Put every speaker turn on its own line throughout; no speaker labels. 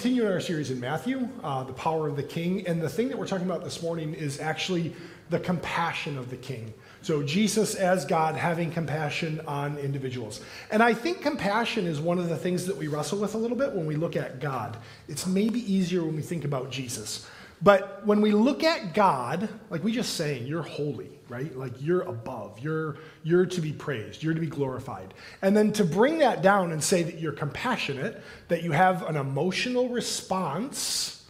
continuing our series in Matthew, uh, the power of the king. And the thing that we're talking about this morning is actually the compassion of the king. So, Jesus as God having compassion on individuals. And I think compassion is one of the things that we wrestle with a little bit when we look at God. It's maybe easier when we think about Jesus. But when we look at God, like we just saying, you're holy, right? Like you're above, you're, you're to be praised, you're to be glorified. And then to bring that down and say that you're compassionate, that you have an emotional response,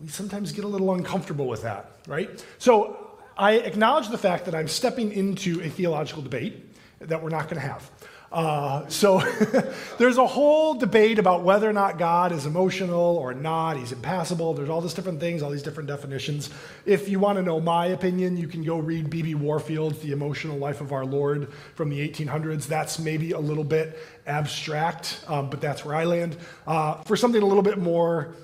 we sometimes get a little uncomfortable with that, right? So I acknowledge the fact that I'm stepping into a theological debate that we're not going to have. Uh, so there's a whole debate about whether or not God is emotional or not. He's impassible. There's all these different things, all these different definitions. If you want to know my opinion, you can go read B.B. Warfield's The Emotional Life of Our Lord from the 1800s. That's maybe a little bit abstract, um, but that's where I land. Uh, for something a little bit more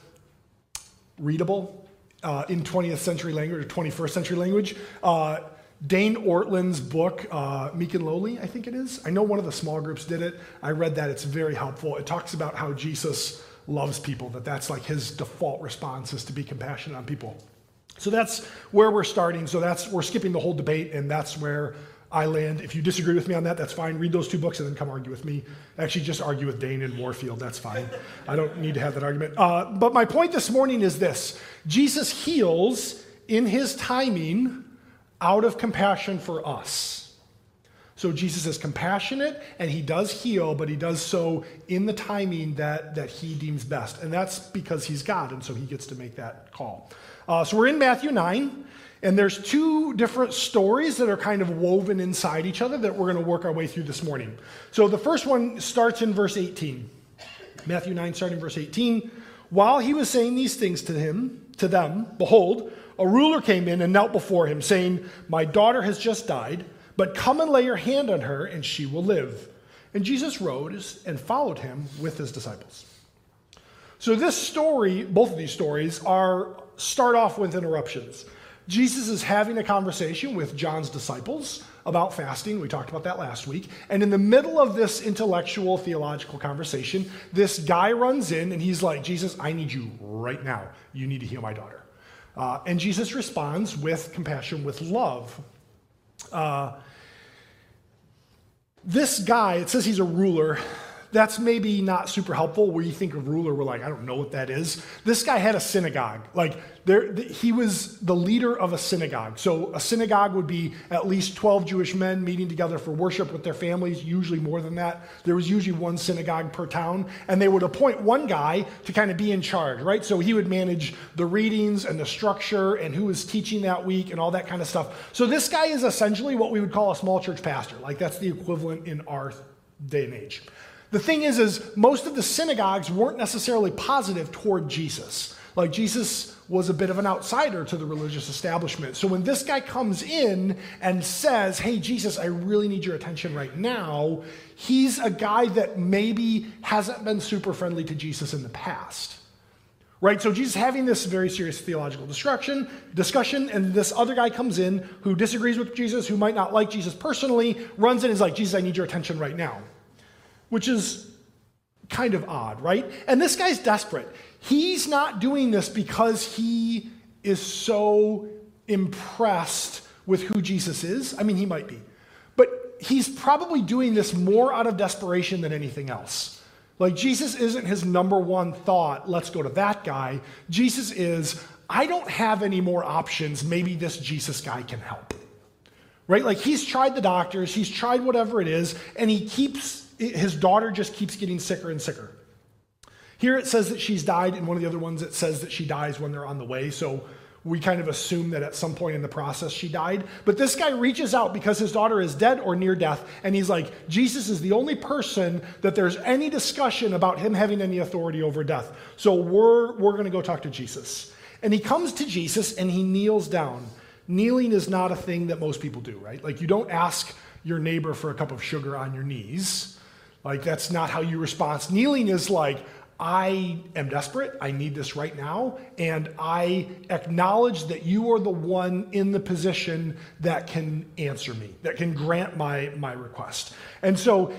readable uh, in 20th century language or 21st century language, uh, Dane Ortlund's book, uh, Meek and Lowly, I think it is. I know one of the small groups did it. I read that. It's very helpful. It talks about how Jesus loves people, that that's like his default response is to be compassionate on people. So that's where we're starting. So that's we're skipping the whole debate, and that's where I land. If you disagree with me on that, that's fine. Read those two books and then come argue with me. Actually, just argue with Dane and Warfield. That's fine. I don't need to have that argument. Uh, but my point this morning is this Jesus heals in his timing out of compassion for us. So Jesus is compassionate and he does heal, but he does so in the timing that, that he deems best. And that's because he's God, and so he gets to make that call. Uh, so we're in Matthew 9, and there's two different stories that are kind of woven inside each other that we're going to work our way through this morning. So the first one starts in verse 18. Matthew 9, starting verse 18. While he was saying these things to him, to them, behold, a ruler came in and knelt before him, saying, My daughter has just died, but come and lay your hand on her, and she will live. And Jesus rose and followed him with his disciples. So this story, both of these stories, are start off with interruptions. Jesus is having a conversation with John's disciples about fasting. We talked about that last week. And in the middle of this intellectual theological conversation, this guy runs in and he's like, Jesus, I need you right now. You need to heal my daughter. Uh, and Jesus responds with compassion, with love. Uh, this guy, it says he's a ruler that's maybe not super helpful. Where you think of ruler, we're like, I don't know what that is. This guy had a synagogue. Like, there, he was the leader of a synagogue. So, a synagogue would be at least 12 Jewish men meeting together for worship with their families, usually more than that. There was usually one synagogue per town, and they would appoint one guy to kind of be in charge, right? So, he would manage the readings and the structure and who was teaching that week and all that kind of stuff. So, this guy is essentially what we would call a small church pastor. Like, that's the equivalent in our day and age. The thing is, is most of the synagogues weren't necessarily positive toward Jesus. Like Jesus was a bit of an outsider to the religious establishment. So when this guy comes in and says, Hey, Jesus, I really need your attention right now, he's a guy that maybe hasn't been super friendly to Jesus in the past. Right? So Jesus having this very serious theological discussion, discussion, and this other guy comes in who disagrees with Jesus, who might not like Jesus personally, runs in and is like, Jesus, I need your attention right now which is kind of odd, right? And this guy's desperate. He's not doing this because he is so impressed with who Jesus is. I mean, he might be. But he's probably doing this more out of desperation than anything else. Like, Jesus isn't his number one thought, let's go to that guy. Jesus is, I don't have any more options. Maybe this Jesus guy can help. Right? Like, he's tried the doctors, he's tried whatever it is, and he keeps his daughter just keeps getting sicker and sicker. Here it says that she's died, and one of the other ones it says that she dies when they're on the way. So we kind of assume that at some point in the process she died. But this guy reaches out because his daughter is dead or near death, and he's like, Jesus is the only person that there's any discussion about him having any authority over death. So we're, we're going to go talk to Jesus. And he comes to Jesus and he kneels down. Kneeling is not a thing that most people do, right? Like you don't ask your neighbor for a cup of sugar on your knees. Like, that's not how you respond. Kneeling is like, I am desperate. I need this right now. And I acknowledge that you are the one in the position that can answer me, that can grant my, my request. And so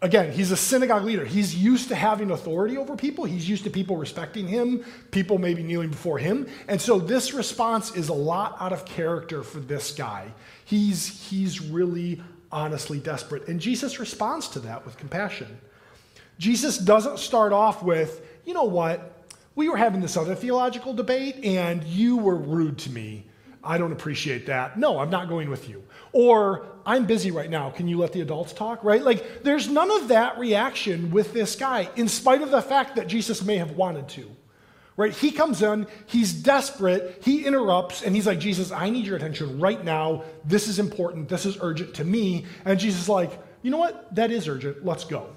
again, he's a synagogue leader. He's used to having authority over people. He's used to people respecting him, people maybe kneeling before him. And so this response is a lot out of character for this guy. He's, he's really honestly desperate. And Jesus responds to that with compassion. Jesus doesn't start off with, you know what? We were having this other theological debate and you were rude to me. I don't appreciate that. No, I'm not going with you. Or, I'm busy right now. Can you let the adults talk? Right? Like, there's none of that reaction with this guy, in spite of the fact that Jesus may have wanted to. Right? He comes in, he's desperate, he interrupts, and he's like, Jesus, I need your attention right now. This is important. This is urgent to me. And Jesus is like, you know what? That is urgent. Let's go.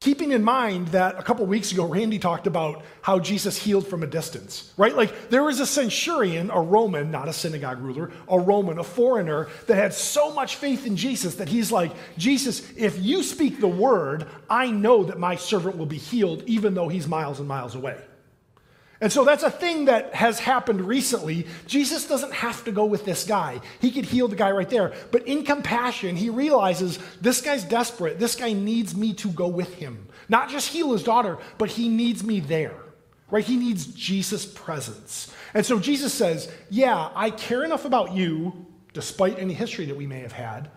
Keeping in mind that a couple weeks ago, Randy talked about how Jesus healed from a distance, right? Like there was a centurion, a Roman, not a synagogue ruler, a Roman, a foreigner, that had so much faith in Jesus that he's like, Jesus, if you speak the word, I know that my servant will be healed, even though he's miles and miles away. And so that's a thing that has happened recently. Jesus doesn't have to go with this guy. He could heal the guy right there. But in compassion, he realizes this guy's desperate. This guy needs me to go with him. Not just heal his daughter, but he needs me there. Right? He needs Jesus' presence. And so Jesus says, Yeah, I care enough about you, despite any history that we may have had,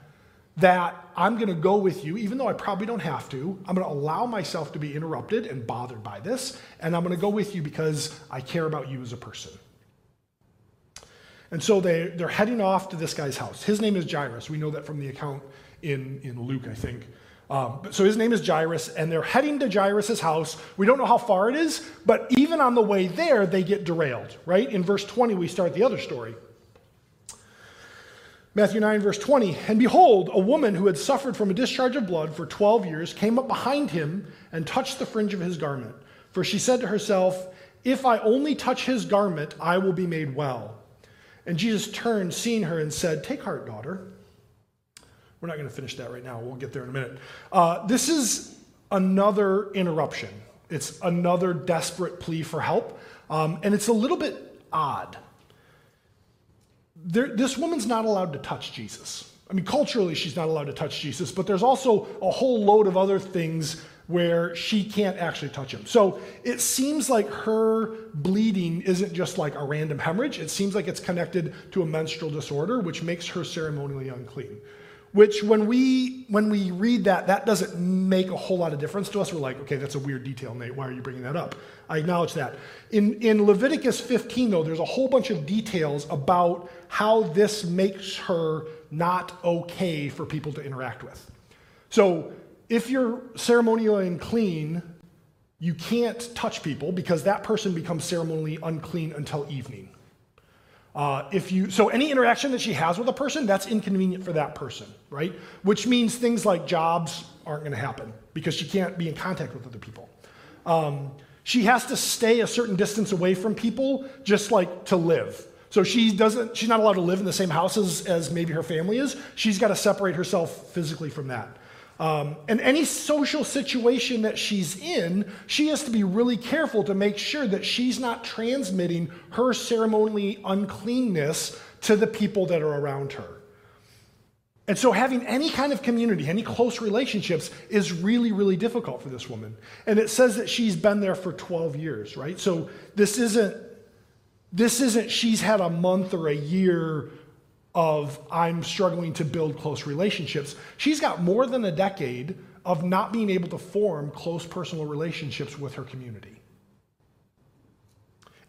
that I'm going to go with you, even though I probably don't have to. I'm going to allow myself to be interrupted and bothered by this, and I'm going to go with you because I care about you as a person. And so they, they're heading off to this guy's house. His name is Jairus. We know that from the account in, in Luke, I think. Um, so his name is Jairus, and they're heading to Jairus' house. We don't know how far it is, but even on the way there, they get derailed, right? In verse 20, we start the other story. Matthew 9, verse 20. And behold, a woman who had suffered from a discharge of blood for 12 years came up behind him and touched the fringe of his garment. For she said to herself, If I only touch his garment, I will be made well. And Jesus turned, seeing her, and said, Take heart, daughter. We're not going to finish that right now. We'll get there in a minute. Uh, this is another interruption. It's another desperate plea for help. Um, and it's a little bit odd there, this woman's not allowed to touch Jesus. I mean, culturally, she's not allowed to touch Jesus, but there's also a whole load of other things where she can't actually touch him. So it seems like her bleeding isn't just like a random hemorrhage. It seems like it's connected to a menstrual disorder, which makes her ceremonially unclean which when we when we read that that doesn't make a whole lot of difference to us we're like okay that's a weird detail nate why are you bringing that up i acknowledge that in, in leviticus 15 though there's a whole bunch of details about how this makes her not okay for people to interact with so if you're ceremonially unclean you can't touch people because that person becomes ceremonially unclean until evening uh, if you, so any interaction that she has with a person, that's inconvenient for that person, right? Which means things like jobs aren't going to happen because she can't be in contact with other people. Um, she has to stay a certain distance away from people just like to live. So she doesn't, she's not allowed to live in the same house as, as maybe her family is. She's got to separate herself physically from that. Um, and any social situation that she's in, she has to be really careful to make sure that she's not transmitting her ceremonially uncleanness to the people that are around her. And so, having any kind of community, any close relationships, is really, really difficult for this woman. And it says that she's been there for 12 years, right? So, this isn't, this isn't she's had a month or a year of I'm struggling to build close relationships. She's got more than a decade of not being able to form close personal relationships with her community.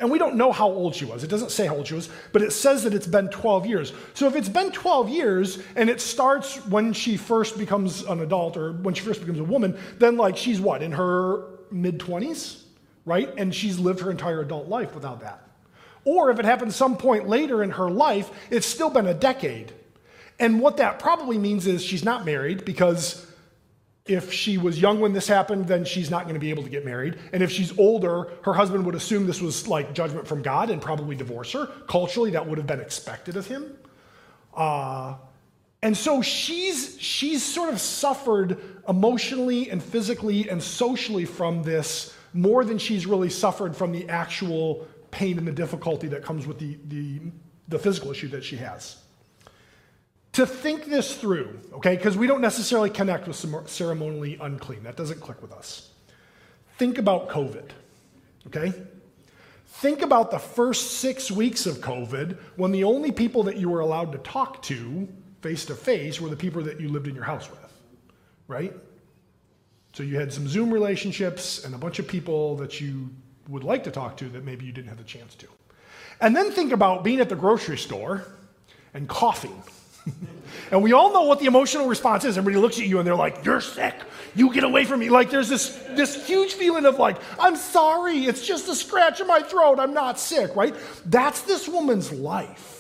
And we don't know how old she was. It doesn't say how old she was, but it says that it's been 12 years. So if it's been 12 years and it starts when she first becomes an adult or when she first becomes a woman, then like she's what, in her mid 20s, right? And she's lived her entire adult life without that. Or if it happened some point later in her life, it's still been a decade. And what that probably means is she's not married because if she was young when this happened, then she's not going to be able to get married. And if she's older, her husband would assume this was like judgment from God and probably divorce her. Culturally, that would have been expected of him. Uh, and so she's, she's sort of suffered emotionally and physically and socially from this more than she's really suffered from the actual pain and the difficulty that comes with the, the, the physical issue that she has. To think this through, okay, because we don't necessarily connect with ceremonially unclean. That doesn't click with us. Think about COVID, okay? Think about the first six weeks of COVID when the only people that you were allowed to talk to face to face were the people that you lived in your house with, right? So you had some Zoom relationships and a bunch of people that you would like to talk to that maybe you didn't have the chance to. And then think about being at the grocery store and coughing and we all know what the emotional response is. Everybody looks at you and they're like, You're sick. You get away from me. Like there's this, this huge feeling of like, I'm sorry. It's just a scratch in my throat. I'm not sick, right? That's this woman's life.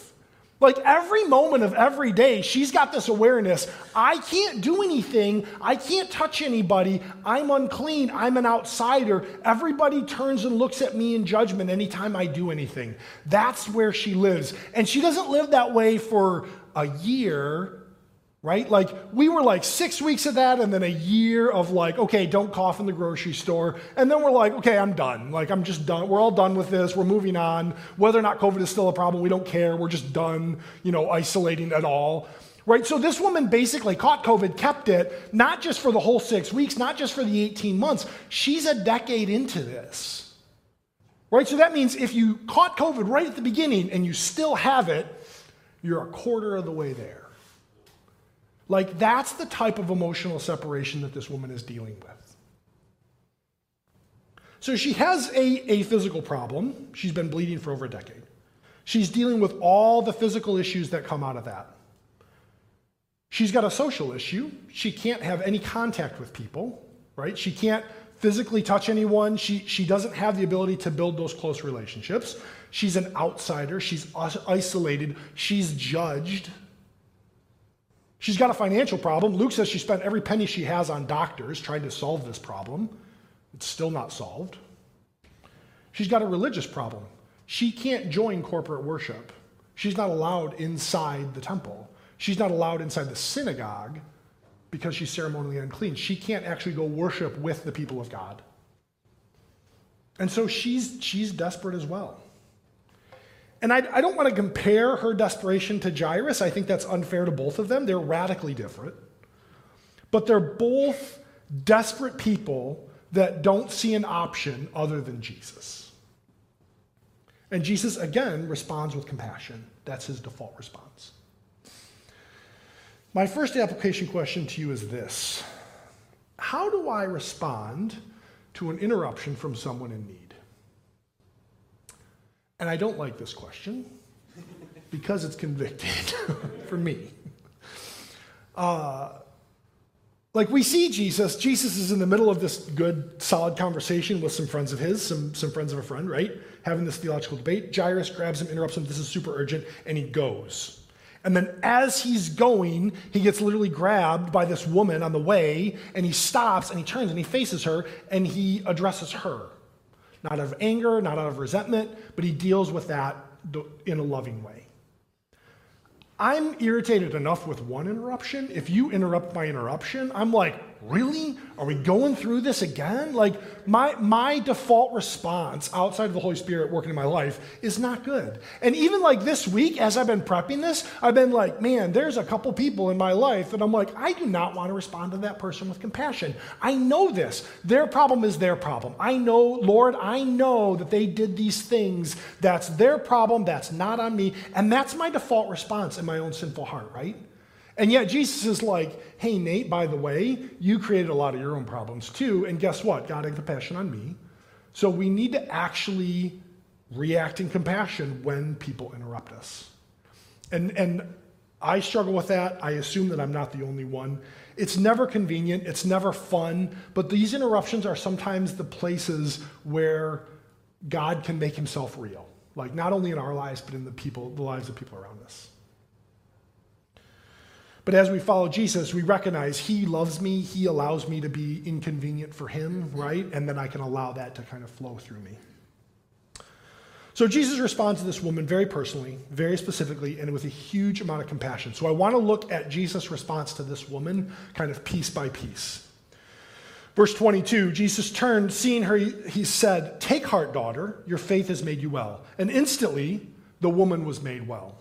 Like every moment of every day, she's got this awareness I can't do anything. I can't touch anybody. I'm unclean. I'm an outsider. Everybody turns and looks at me in judgment anytime I do anything. That's where she lives. And she doesn't live that way for a year, right? Like we were like six weeks of that, and then a year of like, okay, don't cough in the grocery store. And then we're like, okay, I'm done. Like I'm just done. We're all done with this. We're moving on. Whether or not COVID is still a problem, we don't care. We're just done, you know, isolating at all. Right? So this woman basically caught COVID, kept it, not just for the whole six weeks, not just for the 18 months. She's a decade into this. Right? So that means if you caught COVID right at the beginning and you still have it, you're a quarter of the way there. Like, that's the type of emotional separation that this woman is dealing with. So, she has a, a physical problem. She's been bleeding for over a decade. She's dealing with all the physical issues that come out of that. She's got a social issue. She can't have any contact with people, right? She can't physically touch anyone. She, she doesn't have the ability to build those close relationships. She's an outsider. She's isolated. She's judged. She's got a financial problem. Luke says she spent every penny she has on doctors trying to solve this problem. It's still not solved. She's got a religious problem. She can't join corporate worship. She's not allowed inside the temple. She's not allowed inside the synagogue because she's ceremonially unclean. She can't actually go worship with the people of God. And so she's, she's desperate as well. And I, I don't want to compare her desperation to Jairus. I think that's unfair to both of them. They're radically different. But they're both desperate people that don't see an option other than Jesus. And Jesus, again, responds with compassion. That's his default response. My first application question to you is this How do I respond to an interruption from someone in need? And I don't like this question because it's convicted for me. Uh, like we see Jesus, Jesus is in the middle of this good, solid conversation with some friends of his, some, some friends of a friend, right? Having this theological debate. Jairus grabs him, interrupts him, this is super urgent, and he goes. And then as he's going, he gets literally grabbed by this woman on the way, and he stops and he turns and he faces her and he addresses her not out of anger, not out of resentment, but he deals with that in a loving way. I'm irritated enough with one interruption. If you interrupt my interruption, I'm like, really? Are we going through this again? Like, my, my default response outside of the Holy Spirit working in my life is not good. And even like this week, as I've been prepping this, I've been like, man, there's a couple people in my life that I'm like, I do not want to respond to that person with compassion. I know this. Their problem is their problem. I know, Lord, I know that they did these things. That's their problem. That's not on me. And that's my default response in my own sinful heart, right? And yet Jesus is like, hey, Nate, by the way, you created a lot of your own problems too. And guess what? God had compassion on me. So we need to actually react in compassion when people interrupt us. And, and I struggle with that. I assume that I'm not the only one. It's never convenient, it's never fun, but these interruptions are sometimes the places where God can make himself real. Like not only in our lives, but in the people, the lives of people around us. But as we follow Jesus, we recognize He loves me, He allows me to be inconvenient for Him, right? And then I can allow that to kind of flow through me. So Jesus responds to this woman very personally, very specifically, and with a huge amount of compassion. So I want to look at Jesus' response to this woman kind of piece by piece. Verse 22 Jesus turned, seeing her, he said, Take heart, daughter, your faith has made you well. And instantly the woman was made well.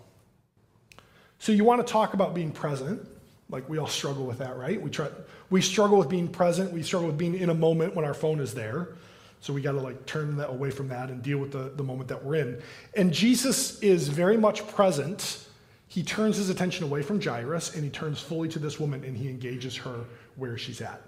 So you want to talk about being present. Like we all struggle with that, right? We try we struggle with being present. We struggle with being in a moment when our phone is there. So we got to like turn that away from that and deal with the, the moment that we're in. And Jesus is very much present. He turns his attention away from Jairus and he turns fully to this woman and he engages her where she's at.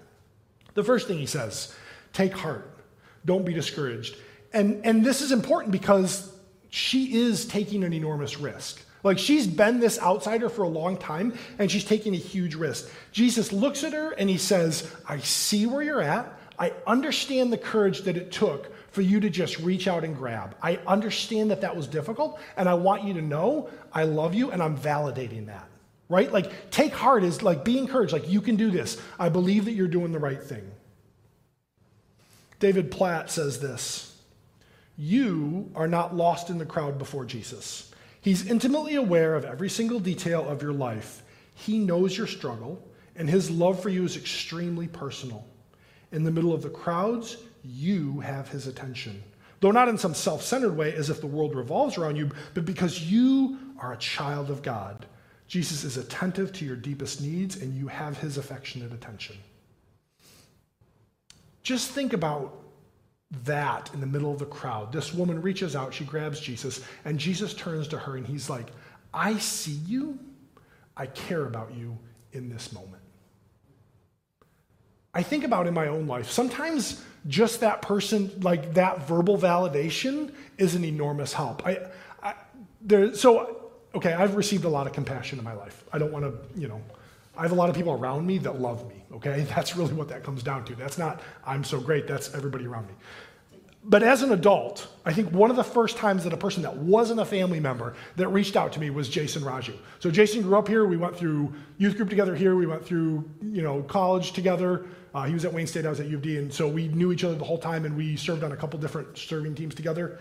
The first thing he says, take heart. Don't be discouraged. And, and this is important because she is taking an enormous risk. Like she's been this outsider for a long time and she's taking a huge risk. Jesus looks at her and he says, I see where you're at. I understand the courage that it took for you to just reach out and grab. I understand that that was difficult and I want you to know I love you and I'm validating that. Right? Like take heart is like be encouraged like you can do this. I believe that you're doing the right thing. David Platt says this. You are not lost in the crowd before Jesus. He's intimately aware of every single detail of your life. He knows your struggle, and his love for you is extremely personal. In the middle of the crowds, you have his attention. Though not in some self centered way, as if the world revolves around you, but because you are a child of God. Jesus is attentive to your deepest needs, and you have his affectionate attention. Just think about that in the middle of the crowd. This woman reaches out, she grabs Jesus, and Jesus turns to her and he's like, I see you, I care about you in this moment. I think about in my own life, sometimes just that person, like that verbal validation, is an enormous help. I, I there, so, okay, I've received a lot of compassion in my life. I don't want to, you know, I have a lot of people around me that love me, okay? That's really what that comes down to. That's not, I'm so great, that's everybody around me. But as an adult, I think one of the first times that a person that wasn't a family member that reached out to me was Jason Raju. So Jason grew up here. We went through youth group together here. We went through, you know, college together. Uh, he was at Wayne State, I was at U of D, and so we knew each other the whole time, and we served on a couple different serving teams together.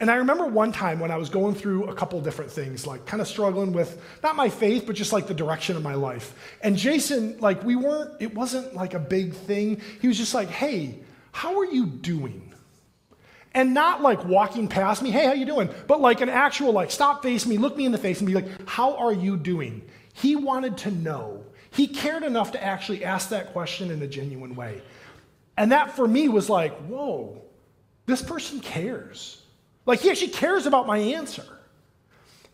And I remember one time when I was going through a couple different things, like kind of struggling with not my faith, but just like the direction of my life. And Jason, like, we weren't, it wasn't like a big thing. He was just like, hey, how are you doing? And not like walking past me, hey, how you doing? But like an actual, like, stop face me, look me in the face, and be like, how are you doing? He wanted to know. He cared enough to actually ask that question in a genuine way. And that for me was like, whoa, this person cares. Like he actually cares about my answer.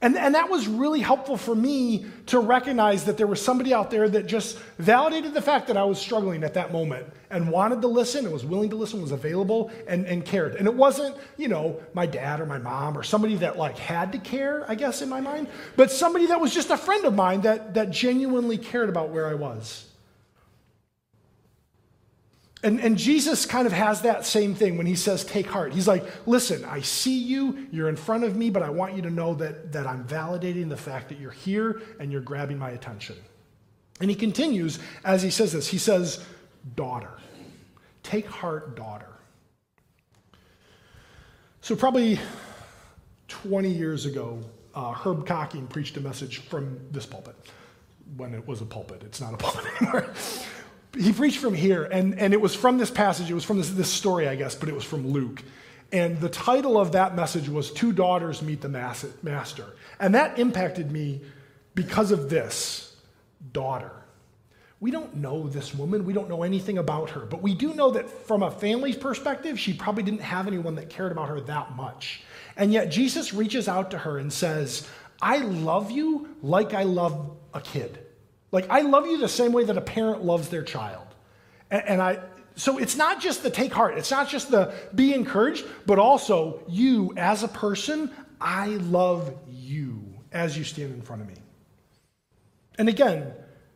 And, and that was really helpful for me to recognize that there was somebody out there that just validated the fact that I was struggling at that moment and wanted to listen and was willing to listen, was available and, and cared. And it wasn't, you know, my dad or my mom or somebody that like had to care, I guess, in my mind, but somebody that was just a friend of mine that, that genuinely cared about where I was. And, and Jesus kind of has that same thing when he says, Take heart. He's like, Listen, I see you, you're in front of me, but I want you to know that, that I'm validating the fact that you're here and you're grabbing my attention. And he continues as he says this He says, Daughter. Take heart, daughter. So, probably 20 years ago, uh, Herb Cocking preached a message from this pulpit when it was a pulpit. It's not a pulpit anymore he preached from here, and, and it was from this passage, it was from this, this story, I guess, but it was from Luke. And the title of that message was Two Daughters Meet the Master. And that impacted me because of this daughter. We don't know this woman. We don't know anything about her. But we do know that from a family's perspective, she probably didn't have anyone that cared about her that much. And yet Jesus reaches out to her and says, I love you like I love a kid. Like, I love you the same way that a parent loves their child. And, and I, so it's not just the take heart, it's not just the be encouraged, but also you as a person, I love you as you stand in front of me. And again,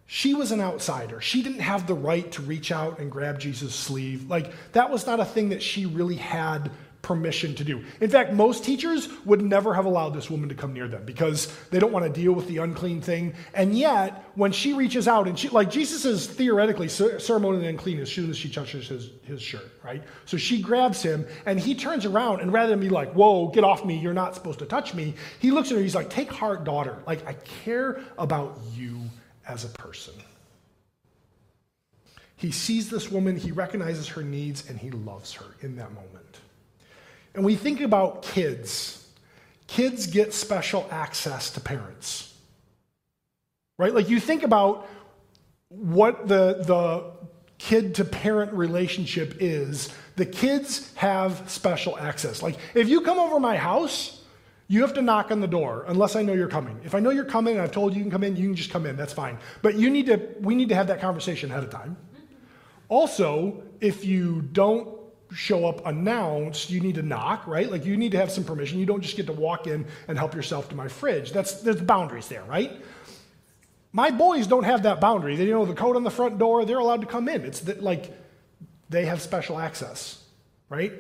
she was an outsider. She didn't have the right to reach out and grab Jesus' sleeve. Like, that was not a thing that she really had permission to do. In fact, most teachers would never have allowed this woman to come near them because they don't want to deal with the unclean thing. And yet, when she reaches out and she, like Jesus is theoretically ceremonially unclean as soon as she touches his, his shirt, right? So she grabs him and he turns around and rather than be like, whoa, get off me, you're not supposed to touch me, he looks at her, he's like, take heart, daughter. Like, I care about you as a person. He sees this woman, he recognizes her needs, and he loves her in that moment. And we think about kids. Kids get special access to parents. right? Like you think about what the, the kid to parent relationship is. The kids have special access. Like if you come over my house, you have to knock on the door unless I know you're coming. If I know you're coming and I've told you you can come in, you can just come in. That's fine. But you need to, we need to have that conversation ahead of time. Also, if you don't show up announced, you need to knock, right? Like you need to have some permission. You don't just get to walk in and help yourself to my fridge. That's there's boundaries there, right? My boys don't have that boundary. They you know the code on the front door. They're allowed to come in. It's the, like they have special access, right?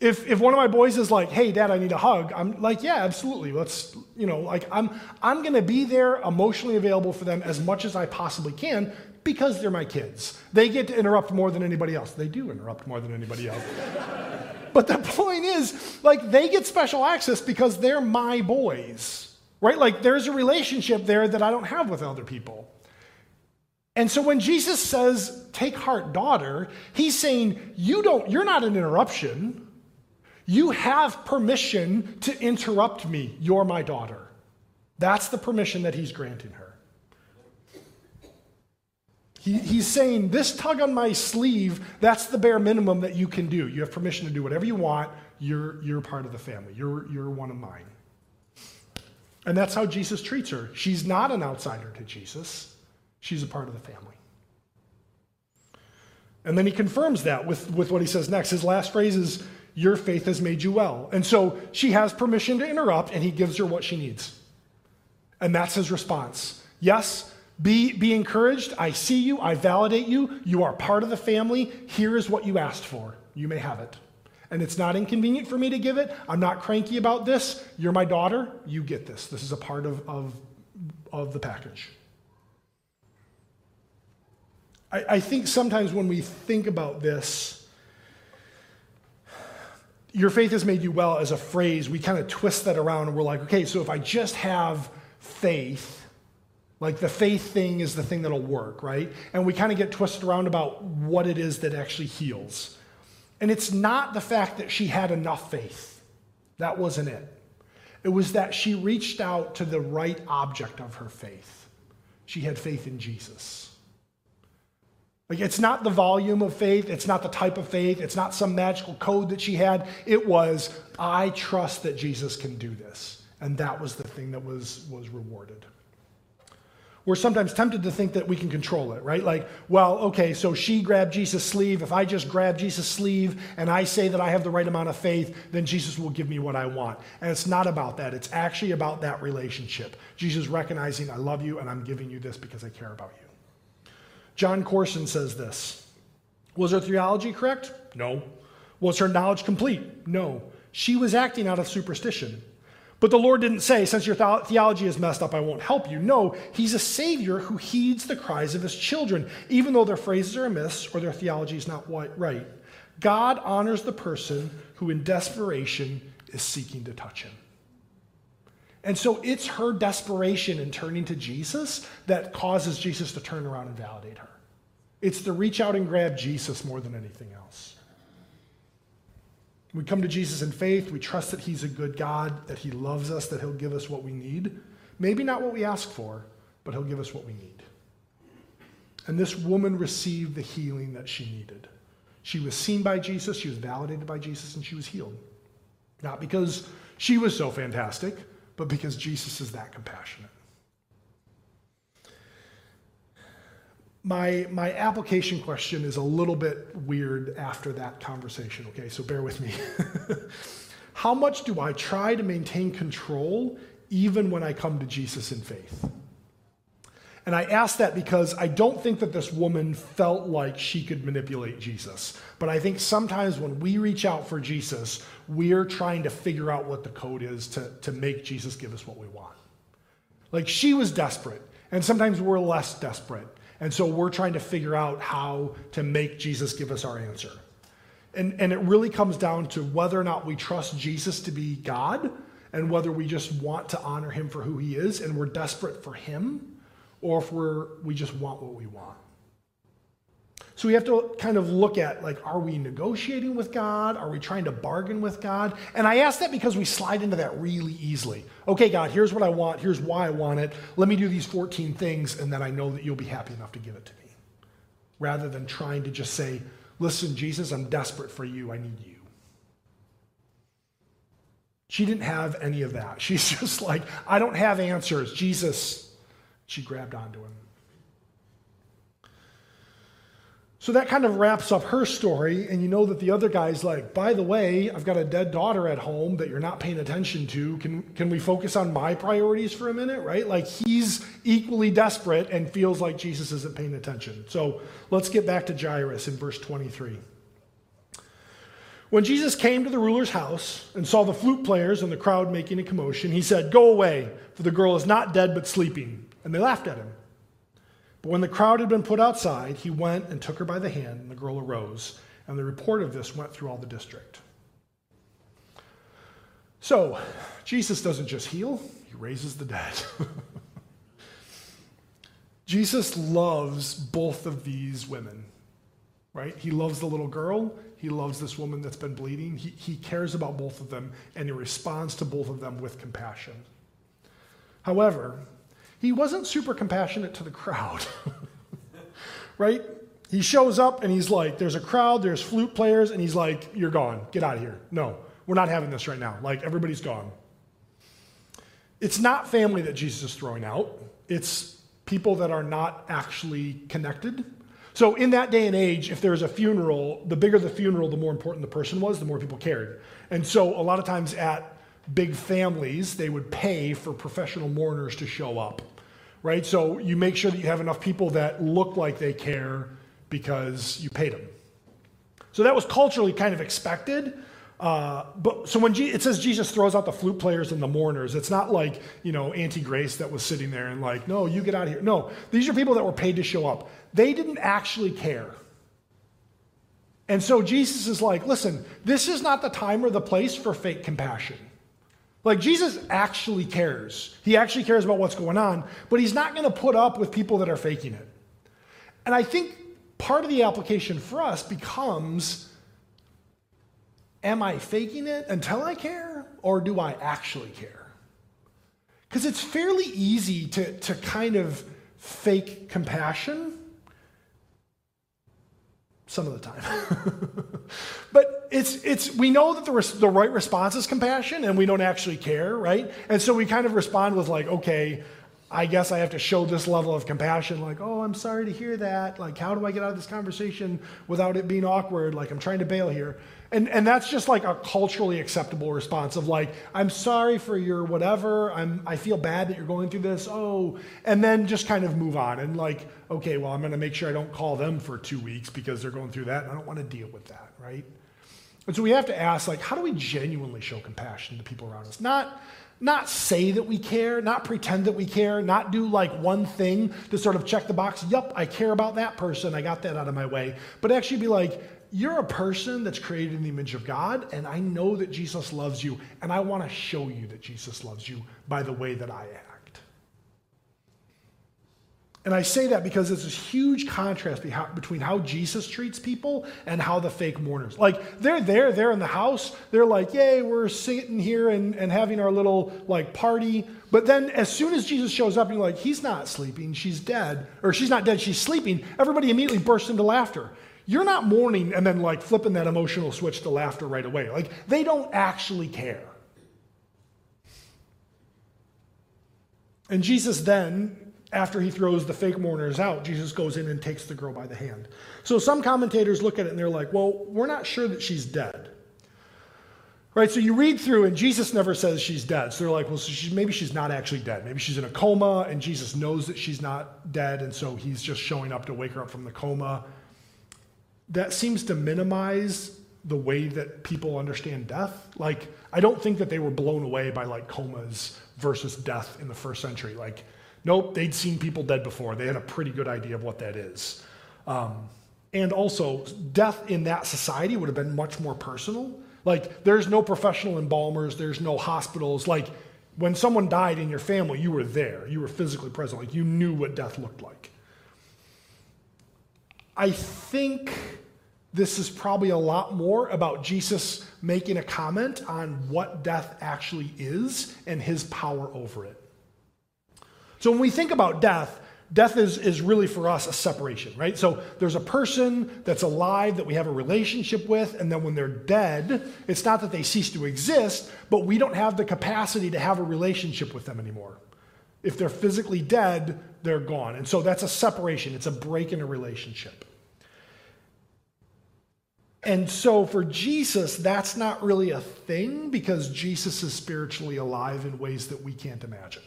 If, if one of my boys is like, hey, dad, I need a hug, I'm like, yeah, absolutely. Let's, you know, like I'm, I'm to be there emotionally available for them as much as I possibly can because they're my kids. They get to interrupt more than anybody else. They do interrupt more than anybody else. but the point is, like, they get special access because they're my boys, right? Like, there's a relationship there that I don't have with other people. And so when Jesus says, take heart, daughter, he's saying, you don't, you're not an interruption. You have permission to interrupt me. You're my daughter. That's the permission that he's granting her. He, he's saying, This tug on my sleeve, that's the bare minimum that you can do. You have permission to do whatever you want. You're, you're part of the family, you're, you're one of mine. And that's how Jesus treats her. She's not an outsider to Jesus, she's a part of the family. And then he confirms that with, with what he says next. His last phrase is, your faith has made you well. And so she has permission to interrupt, and he gives her what she needs. And that's his response. Yes, be, be encouraged. I see you. I validate you. You are part of the family. Here is what you asked for. You may have it. And it's not inconvenient for me to give it. I'm not cranky about this. You're my daughter. You get this. This is a part of, of, of the package. I, I think sometimes when we think about this, your faith has made you well as a phrase, we kind of twist that around and we're like, okay, so if I just have faith, like the faith thing is the thing that'll work, right? And we kind of get twisted around about what it is that actually heals. And it's not the fact that she had enough faith, that wasn't it. It was that she reached out to the right object of her faith. She had faith in Jesus. Like, it's not the volume of faith, it's not the type of faith, it's not some magical code that she had. It was, I trust that Jesus can do this. And that was the thing that was, was rewarded. We're sometimes tempted to think that we can control it, right? Like, well, okay, so she grabbed Jesus' sleeve. If I just grab Jesus' sleeve and I say that I have the right amount of faith, then Jesus will give me what I want. And it's not about that. It's actually about that relationship. Jesus recognizing, I love you and I'm giving you this because I care about you. Jon Courson says this Was her theology correct? No. Was her knowledge complete? No. She was acting out of superstition. But the Lord didn't say, Since your theology is messed up, I won't help you. No, He's a Savior who heeds the cries of His children, even though their phrases are amiss or their theology is not right. God honors the person who, in desperation, is seeking to touch Him. And so it's her desperation in turning to Jesus that causes Jesus to turn around and validate her. It's the reach out and grab Jesus more than anything else. We come to Jesus in faith. We trust that He's a good God, that He loves us, that He'll give us what we need. Maybe not what we ask for, but He'll give us what we need. And this woman received the healing that she needed. She was seen by Jesus, she was validated by Jesus, and she was healed. Not because she was so fantastic, but because Jesus is that compassionate. My, my application question is a little bit weird after that conversation, okay? So bear with me. How much do I try to maintain control even when I come to Jesus in faith? And I ask that because I don't think that this woman felt like she could manipulate Jesus. But I think sometimes when we reach out for Jesus, we're trying to figure out what the code is to, to make Jesus give us what we want. Like she was desperate, and sometimes we're less desperate. And so we're trying to figure out how to make Jesus give us our answer. And, and it really comes down to whether or not we trust Jesus to be God and whether we just want to honor him for who he is and we're desperate for him or if we're, we just want what we want. So we have to kind of look at like, are we negotiating with God? Are we trying to bargain with God? And I ask that because we slide into that really easily. Okay, God, here's what I want. Here's why I want it. Let me do these 14 things, and then I know that you'll be happy enough to give it to me. Rather than trying to just say, listen, Jesus, I'm desperate for you. I need you. She didn't have any of that. She's just like, I don't have answers. Jesus, she grabbed onto him. So that kind of wraps up her story. And you know that the other guy's like, by the way, I've got a dead daughter at home that you're not paying attention to. Can, can we focus on my priorities for a minute, right? Like he's equally desperate and feels like Jesus isn't paying attention. So let's get back to Jairus in verse 23. When Jesus came to the ruler's house and saw the flute players and the crowd making a commotion, he said, Go away, for the girl is not dead but sleeping. And they laughed at him. But when the crowd had been put outside, he went and took her by the hand, and the girl arose. And the report of this went through all the district. So, Jesus doesn't just heal, he raises the dead. Jesus loves both of these women, right? He loves the little girl, he loves this woman that's been bleeding. He, he cares about both of them, and he responds to both of them with compassion. However, he wasn't super compassionate to the crowd. right? He shows up and he's like, there's a crowd, there's flute players, and he's like, you're gone. Get out of here. No, we're not having this right now. Like, everybody's gone. It's not family that Jesus is throwing out, it's people that are not actually connected. So, in that day and age, if there was a funeral, the bigger the funeral, the more important the person was, the more people cared. And so, a lot of times at big families, they would pay for professional mourners to show up right? So you make sure that you have enough people that look like they care because you paid them. So that was culturally kind of expected. Uh, but so when it says Jesus throws out the flute players and the mourners, it's not like you know Auntie Grace that was sitting there and like, no, you get out of here. No, these are people that were paid to show up. They didn't actually care. And so Jesus is like, listen, this is not the time or the place for fake compassion. Like Jesus actually cares. He actually cares about what's going on, but he's not going to put up with people that are faking it. And I think part of the application for us becomes am I faking it until I care, or do I actually care? Because it's fairly easy to, to kind of fake compassion some of the time. but it's, it's, we know that the, res- the right response is compassion and we don't actually care, right? And so we kind of respond with, like, okay, I guess I have to show this level of compassion, like, oh, I'm sorry to hear that. Like, how do I get out of this conversation without it being awkward? Like, I'm trying to bail here. And, and that's just like a culturally acceptable response of like, I'm sorry for your whatever. I'm, I feel bad that you're going through this. Oh, and then just kind of move on and like, okay, well, I'm going to make sure I don't call them for two weeks because they're going through that. And I don't want to deal with that, right? And so we have to ask, like, how do we genuinely show compassion to people around us? Not, not say that we care, not pretend that we care, not do like one thing to sort of check the box. Yup, I care about that person. I got that out of my way. But actually be like, you're a person that's created in the image of God, and I know that Jesus loves you, and I want to show you that Jesus loves you by the way that I act. And I say that because there's this huge contrast between how Jesus treats people and how the fake mourners. Like, they're there, they're in the house, they're like, yay, we're sitting here and, and having our little, like, party. But then as soon as Jesus shows up, you're like, he's not sleeping, she's dead. Or she's not dead, she's sleeping. Everybody immediately bursts into laughter you're not mourning and then like flipping that emotional switch to laughter right away. Like they don't actually care. And Jesus then, after he throws the fake mourners out, Jesus goes in and takes the girl by the hand. So some commentators look at it and they're like, well, we're not sure that she's dead. Right, so you read through, and Jesus never says she's dead. So they're like, well, so she's, maybe she's not actually dead. Maybe she's in a coma, and Jesus knows that she's not dead, and so he's just showing up to wake her up from the coma that seems to minimize the way that people understand death. Like, I don't think that they were blown away by like comas versus death in the first century. Like, nope, they'd seen people dead before. They had a pretty good idea of what that is. Um, and also, death in that society would have been much more personal. Like, there's no professional embalmers, there's no hospitals. Like, when someone died in your family, you were there, you were physically present, like, you knew what death looked like. I think this is probably a lot more about Jesus making a comment on what death actually is and his power over it. So when we think about death, death is, is really for us a separation, right? So there's a person that's alive that we have a relationship with, and then when they're dead, it's not that they cease to exist, but we don't have the capacity to have a relationship with them anymore. If they're physically dead, they're gone. And so that's a separation, it's a break in a relationship. And so for Jesus, that's not really a thing because Jesus is spiritually alive in ways that we can't imagine.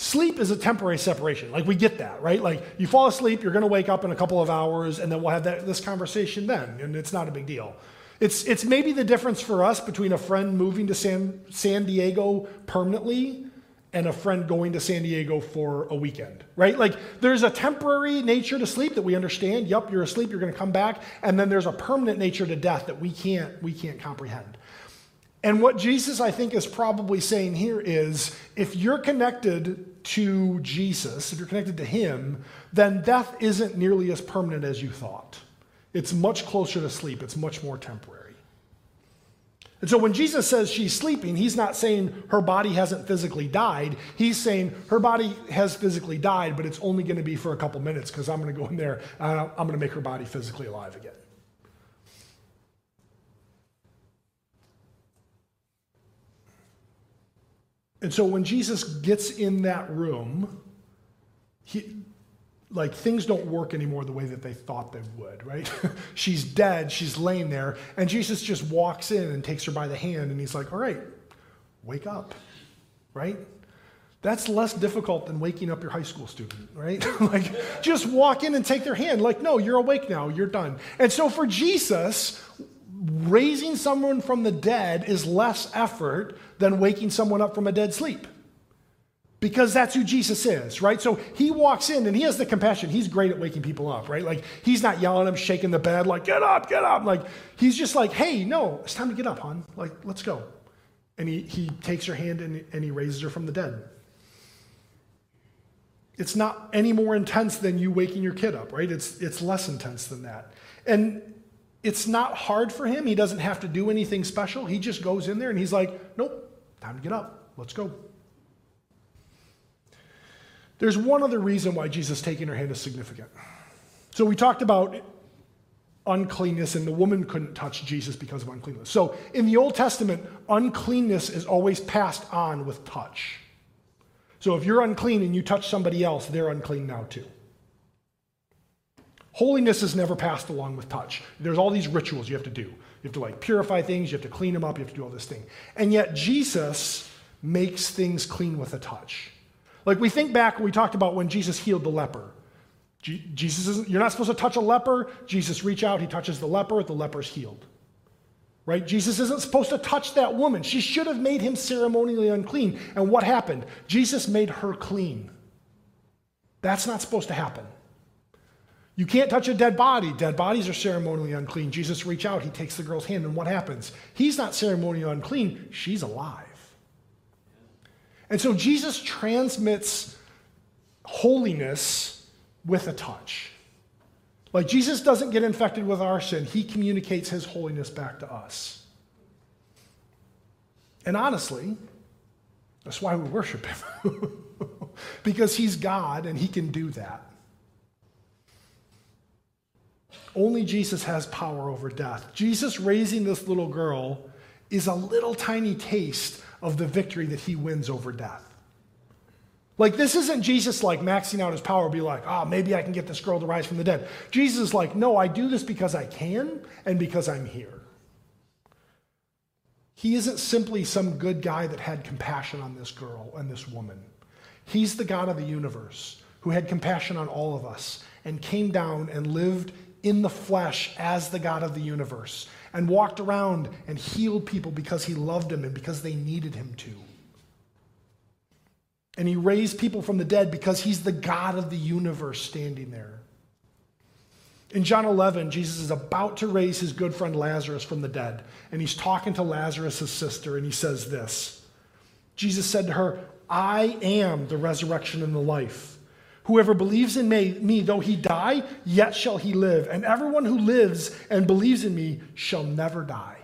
Sleep is a temporary separation. Like we get that, right? Like you fall asleep, you're going to wake up in a couple of hours, and then we'll have that, this conversation then, and it's not a big deal. It's, it's maybe the difference for us between a friend moving to San, San Diego permanently and a friend going to San Diego for a weekend, right? Like there's a temporary nature to sleep that we understand. Yup, you're asleep, you're going to come back, and then there's a permanent nature to death that we can't we can't comprehend. And what Jesus I think is probably saying here is if you're connected to Jesus, if you're connected to him, then death isn't nearly as permanent as you thought. It's much closer to sleep. It's much more temporary. And so when Jesus says she's sleeping, he's not saying her body hasn't physically died. He's saying her body has physically died, but it's only going to be for a couple minutes because I'm going to go in there and I'm going to make her body physically alive again. And so when Jesus gets in that room, he, like things don't work anymore the way that they thought they would, right? she's dead, she's laying there, and Jesus just walks in and takes her by the hand, and he's like, All right, wake up, right? That's less difficult than waking up your high school student, right? like, just walk in and take their hand. Like, no, you're awake now, you're done. And so for Jesus, raising someone from the dead is less effort than waking someone up from a dead sleep because that's who Jesus is, right? So he walks in and he has the compassion. He's great at waking people up, right? Like he's not yelling at them, shaking the bed, like, get up, get up. Like he's just like, hey, no, it's time to get up, hon. Like, let's go. And he, he takes her hand and, and he raises her from the dead. It's not any more intense than you waking your kid up, right? It's, it's less intense than that. And it's not hard for him. He doesn't have to do anything special. He just goes in there and he's like, nope, time to get up. Let's go. There's one other reason why Jesus taking her hand is significant. So we talked about uncleanness, and the woman couldn't touch Jesus because of uncleanness. So in the Old Testament, uncleanness is always passed on with touch. So if you're unclean and you touch somebody else, they're unclean now too. Holiness is never passed along with touch. There's all these rituals you have to do. You have to like purify things, you have to clean them up, you have to do all this thing. And yet Jesus makes things clean with a touch. Like we think back, we talked about when Jesus healed the leper. Jesus isn't, you're not supposed to touch a leper. Jesus reach out, he touches the leper, the leper's healed. Right? Jesus isn't supposed to touch that woman. She should have made him ceremonially unclean. And what happened? Jesus made her clean. That's not supposed to happen. You can't touch a dead body. Dead bodies are ceremonially unclean. Jesus reach out, he takes the girl's hand, and what happens? He's not ceremonially unclean, she's alive. And so Jesus transmits holiness with a touch. Like Jesus doesn't get infected with our sin, he communicates his holiness back to us. And honestly, that's why we worship him. because he's God and he can do that. Only Jesus has power over death. Jesus raising this little girl is a little tiny taste of the victory that he wins over death. Like, this isn't Jesus like maxing out his power, be like, oh, maybe I can get this girl to rise from the dead. Jesus is like, no, I do this because I can and because I'm here. He isn't simply some good guy that had compassion on this girl and this woman. He's the God of the universe who had compassion on all of us and came down and lived in the flesh as the God of the universe and walked around and healed people because he loved them and because they needed him to. And he raised people from the dead because he's the God of the universe standing there. In John 11, Jesus is about to raise his good friend Lazarus from the dead. And he's talking to Lazarus' sister, and he says this Jesus said to her, I am the resurrection and the life. Whoever believes in me, though he die, yet shall he live. And everyone who lives and believes in me shall never die.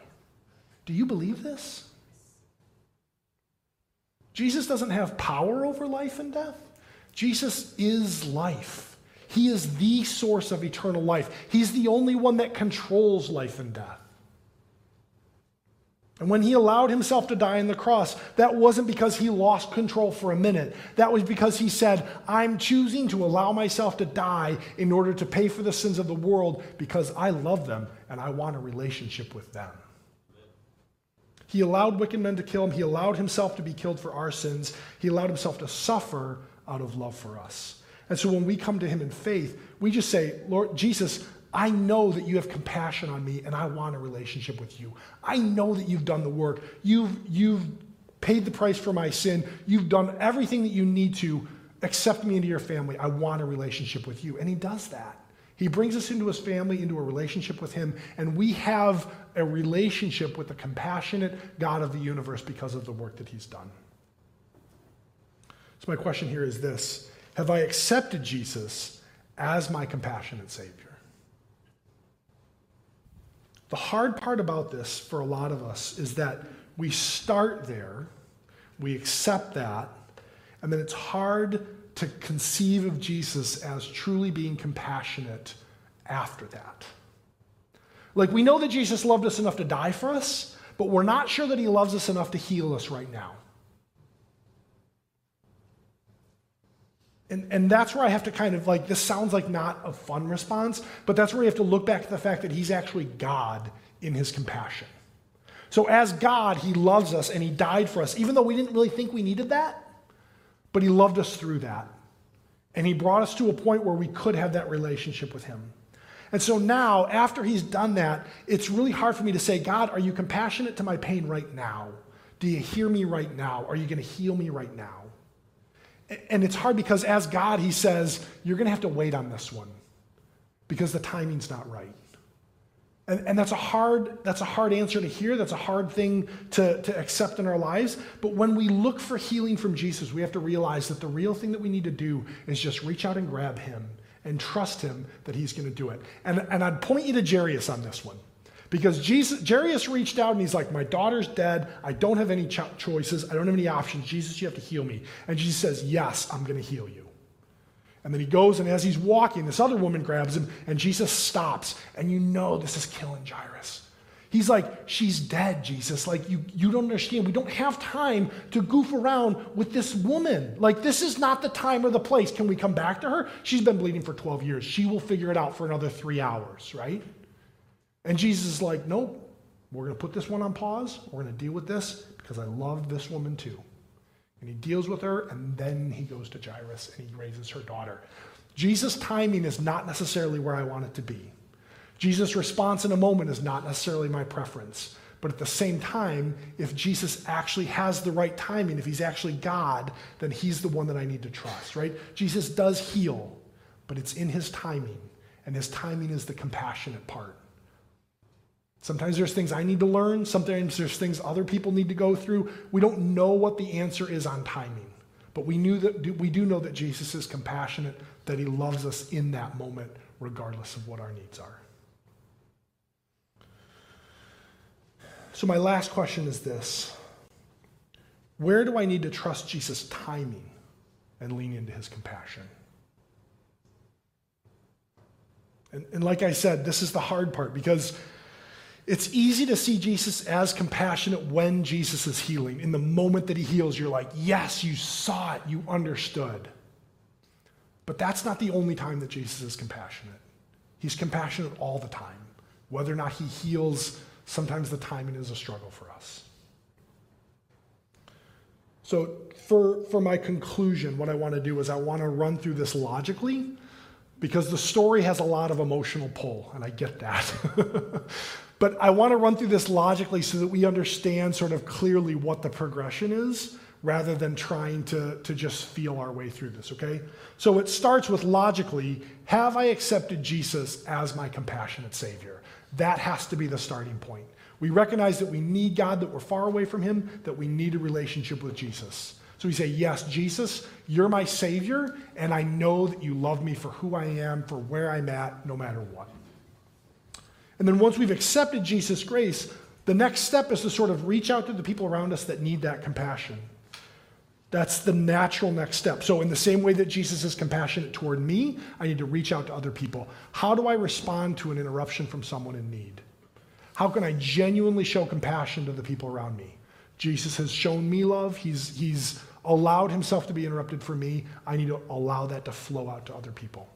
Do you believe this? Jesus doesn't have power over life and death. Jesus is life. He is the source of eternal life. He's the only one that controls life and death. And when he allowed himself to die on the cross, that wasn't because he lost control for a minute. That was because he said, I'm choosing to allow myself to die in order to pay for the sins of the world because I love them and I want a relationship with them. He allowed wicked men to kill him. He allowed himself to be killed for our sins. He allowed himself to suffer out of love for us. And so when we come to him in faith, we just say, Lord Jesus, I know that you have compassion on me and I want a relationship with you. I know that you've done the work. You've, you've paid the price for my sin. You've done everything that you need to accept me into your family. I want a relationship with you. And he does that. He brings us into his family, into a relationship with him, and we have a relationship with the compassionate God of the universe because of the work that he's done. So, my question here is this Have I accepted Jesus as my compassionate Savior? The hard part about this for a lot of us is that we start there, we accept that, and then it's hard to conceive of Jesus as truly being compassionate after that. Like, we know that Jesus loved us enough to die for us, but we're not sure that he loves us enough to heal us right now. And, and that's where I have to kind of like, this sounds like not a fun response, but that's where you have to look back at the fact that he's actually God in his compassion. So, as God, he loves us and he died for us, even though we didn't really think we needed that, but he loved us through that. And he brought us to a point where we could have that relationship with him. And so now, after he's done that, it's really hard for me to say, God, are you compassionate to my pain right now? Do you hear me right now? Are you going to heal me right now? And it's hard because as God, He says, you're going to have to wait on this one because the timing's not right. And, and, that's, a hard, that's a hard answer to hear. That's a hard thing to, to accept in our lives. But when we look for healing from Jesus, we have to realize that the real thing that we need to do is just reach out and grab Him and trust Him that He's going to do it. And, and I'd point you to Jairus on this one. Because Jesus, Jairus reached out and he's like, My daughter's dead. I don't have any cho- choices. I don't have any options. Jesus, you have to heal me. And Jesus says, Yes, I'm going to heal you. And then he goes, and as he's walking, this other woman grabs him, and Jesus stops. And you know this is killing Jairus. He's like, She's dead, Jesus. Like, you, you don't understand. We don't have time to goof around with this woman. Like, this is not the time or the place. Can we come back to her? She's been bleeding for 12 years. She will figure it out for another three hours, right? And Jesus is like, nope, we're going to put this one on pause. We're going to deal with this because I love this woman too. And he deals with her, and then he goes to Jairus and he raises her daughter. Jesus' timing is not necessarily where I want it to be. Jesus' response in a moment is not necessarily my preference. But at the same time, if Jesus actually has the right timing, if he's actually God, then he's the one that I need to trust, right? Jesus does heal, but it's in his timing, and his timing is the compassionate part. Sometimes there's things I need to learn. Sometimes there's things other people need to go through. We don't know what the answer is on timing, but we, knew that, we do know that Jesus is compassionate, that he loves us in that moment, regardless of what our needs are. So, my last question is this Where do I need to trust Jesus' timing and lean into his compassion? And, and like I said, this is the hard part because it's easy to see Jesus as compassionate when Jesus is healing. In the moment that he heals, you're like, yes, you saw it, you understood. But that's not the only time that Jesus is compassionate. He's compassionate all the time. Whether or not he heals, sometimes the timing is a struggle for us. So, for, for my conclusion, what I want to do is I want to run through this logically because the story has a lot of emotional pull, and I get that. But I want to run through this logically so that we understand sort of clearly what the progression is rather than trying to, to just feel our way through this, okay? So it starts with logically have I accepted Jesus as my compassionate Savior? That has to be the starting point. We recognize that we need God, that we're far away from Him, that we need a relationship with Jesus. So we say, Yes, Jesus, you're my Savior, and I know that you love me for who I am, for where I'm at, no matter what. And then once we've accepted Jesus' grace, the next step is to sort of reach out to the people around us that need that compassion. That's the natural next step. So, in the same way that Jesus is compassionate toward me, I need to reach out to other people. How do I respond to an interruption from someone in need? How can I genuinely show compassion to the people around me? Jesus has shown me love. He's, he's allowed himself to be interrupted for me. I need to allow that to flow out to other people.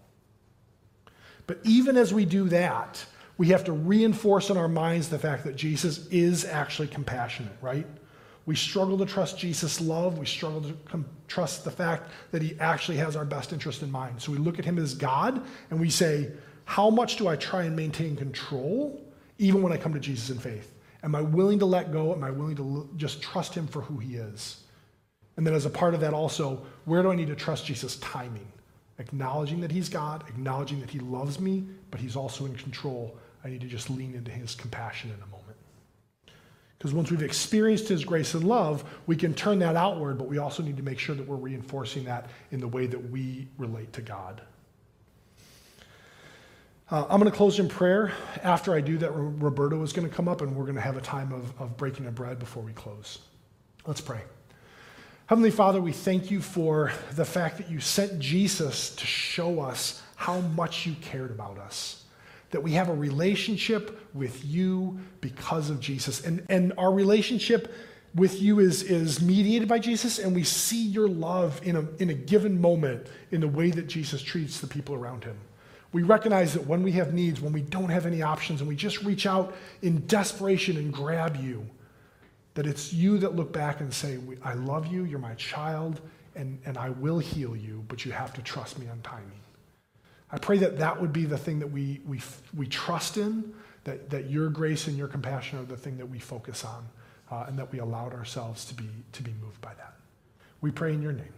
But even as we do that, we have to reinforce in our minds the fact that Jesus is actually compassionate, right? We struggle to trust Jesus' love. We struggle to com- trust the fact that he actually has our best interest in mind. So we look at him as God and we say, How much do I try and maintain control even when I come to Jesus in faith? Am I willing to let go? Am I willing to l- just trust him for who he is? And then, as a part of that, also, where do I need to trust Jesus' timing? Acknowledging that he's God, acknowledging that he loves me, but he's also in control. I need to just lean into his compassion in a moment. Because once we've experienced his grace and love, we can turn that outward, but we also need to make sure that we're reinforcing that in the way that we relate to God. Uh, I'm going to close in prayer. After I do that, Roberto is going to come up and we're going to have a time of, of breaking the bread before we close. Let's pray. Heavenly Father, we thank you for the fact that you sent Jesus to show us how much you cared about us. That we have a relationship with you because of Jesus. And, and our relationship with you is, is mediated by Jesus, and we see your love in a, in a given moment in the way that Jesus treats the people around him. We recognize that when we have needs, when we don't have any options, and we just reach out in desperation and grab you, that it's you that look back and say, I love you, you're my child, and, and I will heal you, but you have to trust me on timing. I pray that that would be the thing that we, we, we trust in, that, that your grace and your compassion are the thing that we focus on, uh, and that we allowed ourselves to be, to be moved by that. We pray in your name.